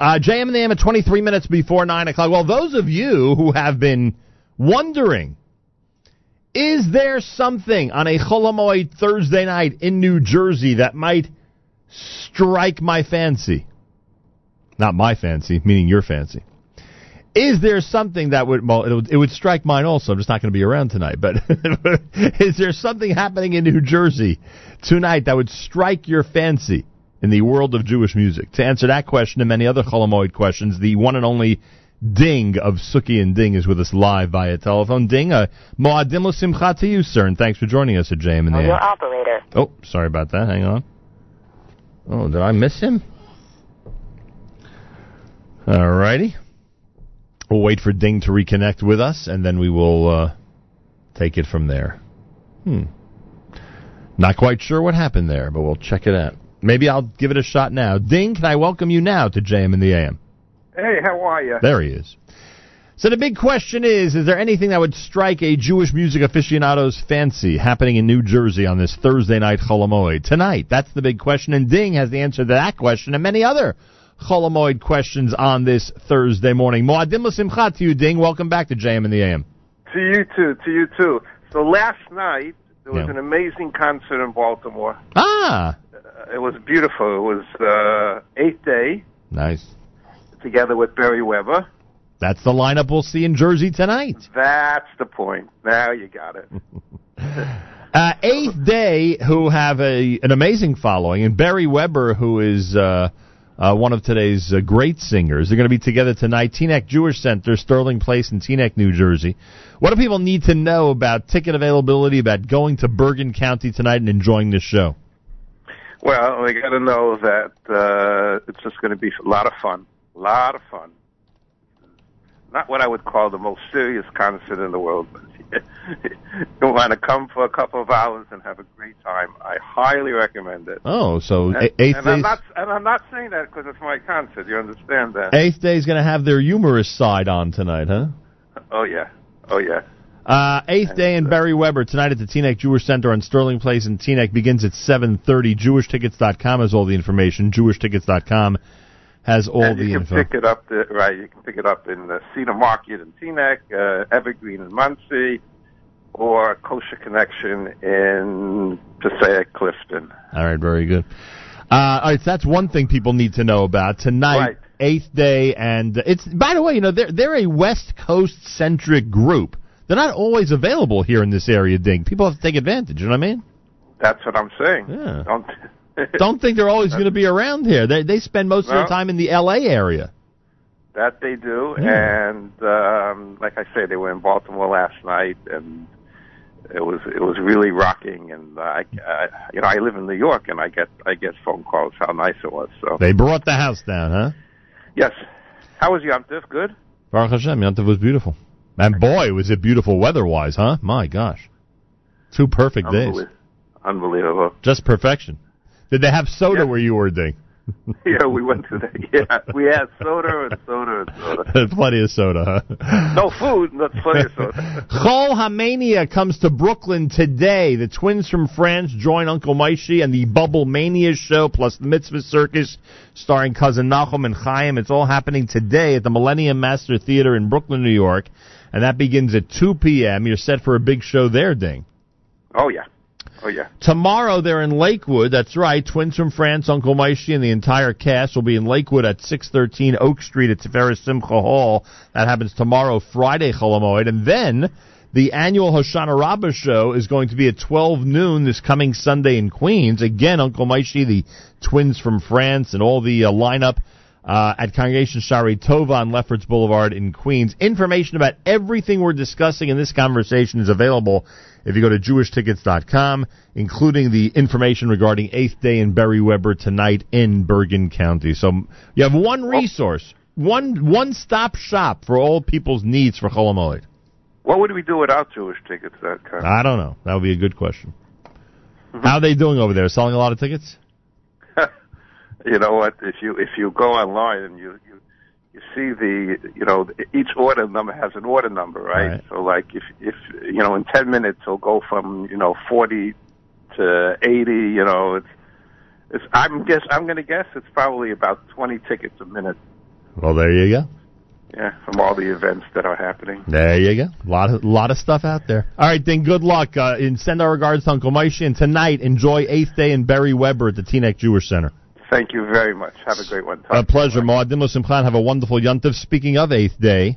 Uh, JM and the AM at 23 minutes before 9 o'clock. Well, those of you who have been wondering, is there something on a Cholamoid Thursday night in New Jersey that might strike my fancy? Not my fancy, meaning your fancy. Is there something that would well, it would, it would strike mine also? I'm just not going to be around tonight. But is there something happening in New Jersey tonight that would strike your fancy in the world of Jewish music? To answer that question and many other Cholamoid questions, the one and only Ding of Suki and Ding is with us live via telephone. Ding, uh, Moadim Simcha to you, sir, and thanks for joining us at JM in the Oh, your operator. Oh, sorry about that. Hang on. Oh, did I miss him? All righty. We'll wait for Ding to reconnect with us, and then we will uh, take it from there. Hmm. Not quite sure what happened there, but we'll check it out. Maybe I'll give it a shot now. Ding, can I welcome you now to JM in the AM? Hey, how are you? There he is. So the big question is, is there anything that would strike a Jewish music aficionado's fancy happening in New Jersey on this Thursday night Cholamoid? Tonight, that's the big question, and Ding has the answer to that question and many other Cholamoid questions on this Thursday morning. Moadim l'simcha to you, Ding. Welcome back to JM in the AM. To you too. To you too. So last night there was Yeah. an amazing concert in Baltimore. Ah, it was beautiful. It was uh, eighth day nice. together with Beri Weber. That's the lineup we'll see in Jersey tonight. That's the point. Now you got it. Uh, Eighth Day, who have a an amazing following, and Beri Weber, who is uh, uh, one of today's uh, great singers. They're going to be together tonight. Teaneck Jewish Center, Sterling Place in Teaneck, New Jersey. What do people need to know about ticket availability, about going to Bergen County tonight and enjoying this show? Well, we got to know that uh, it's just going to be a lot of fun. A lot of fun. Not what I would call the most serious concert in the world, but you want to come for a couple of hours and have a great time. I highly recommend it. Oh, so And, Eighth and I'm Day. not and I'm not saying that because it's my concert. You understand that? Eighth Day is going to have their humorous side on tonight, huh? Oh yeah, oh yeah. Uh, eighth day in Beri Weber tonight at the Teaneck Jewish Center on Sterling Place in Teaneck begins at 7:30. JewishTickets.com has all the information. JewishTickets.com has all and the you can info. pick it up the, right. You can pick it up in the Cedar Market in Teaneck, uh, Evergreen in Monsey, or Kosher Connection in Passaic Clifton. All right, very good. Uh, all right, so that's one thing people need to know about tonight. Right. Eighth day, and it's by the way, you know they're they're a West Coast centric group. They're not always available here in this area, Ding. People have to take advantage. You know what I mean? That's what I'm saying. Yeah. Don't Don't think they're always going to be around here. They they spend most of their time in the L.A. area. that they do. Yeah. And um, like I say, they were in Baltimore last night, and it was it was really rocking. And uh, I, I you know I live in New York, and I get I get phone calls how nice it was. So They brought the house down, huh? yes, how was Yom Tov? Good. Baruch Hashem, Yontif was beautiful. And boy, was it beautiful weather-wise, huh? My gosh. Two perfect days. Unbelievable. Just perfection. Did they have soda Yeah. where you were, Ding? yeah, we went to the yeah. We had soda and soda and soda. Plenty of soda, huh? No food, not plenty of soda. Chol Hamania comes to Brooklyn today. The twins from France join Uncle Moishy and the Bubble Mania show, plus the Mitzvah Circus, starring cousin Nachum and Chaim. It's all happening today at the Millennium Master Theater in Brooklyn, New York, and that begins at 2 p.m. You're set for a big show there, Ding. Oh yeah, oh yeah. Tomorrow they're in Lakewood. That's right. Twins from France, Uncle Moishy, and the entire cast will be in Lakewood at 613 Oak Street at Tiferes Simcha Hall. That happens tomorrow, Friday, Cholamoid. And then the annual Hoshana Rabbah show is going to be at 12 noon this coming Sunday in Queens. Again, Uncle Moishy, the twins from France, and all the uh, lineup uh, at Congregation Shari Tova on Lefferts Boulevard in Queens. Information about everything we're discussing in this conversation is available if you go to jewishtickets.com, including the information regarding Eighth Day and Beri Weber tonight in Bergen County. So you have one resource, one one stop shop for all people's needs for Cholamoid. What would we do without Jewish tickets? I don't know. That would be a good question. How are they doing over there? Selling a lot of tickets? you know what? If you if you go online and you you, you see the you know each order number has an order number, right? right? So like if if you know in ten minutes it'll go from you know forty to eighty. You know it's it's I'm guess I'm gonna guess it's probably about twenty tickets a minute. Well, there you go. Yeah, from all the events that are happening. There you go. A lot of, lot of stuff out there. All right, then good luck. Uh, and send our regards to Uncle Moishy. And tonight, enjoy 8th Day and Beri Weber at the Teaneck Jewish Center. Thank you very much. Have a great one. Talk a pleasure, Maud. Dimlos Simchan. Have a wonderful Yontif. Speaking of Eighth Day.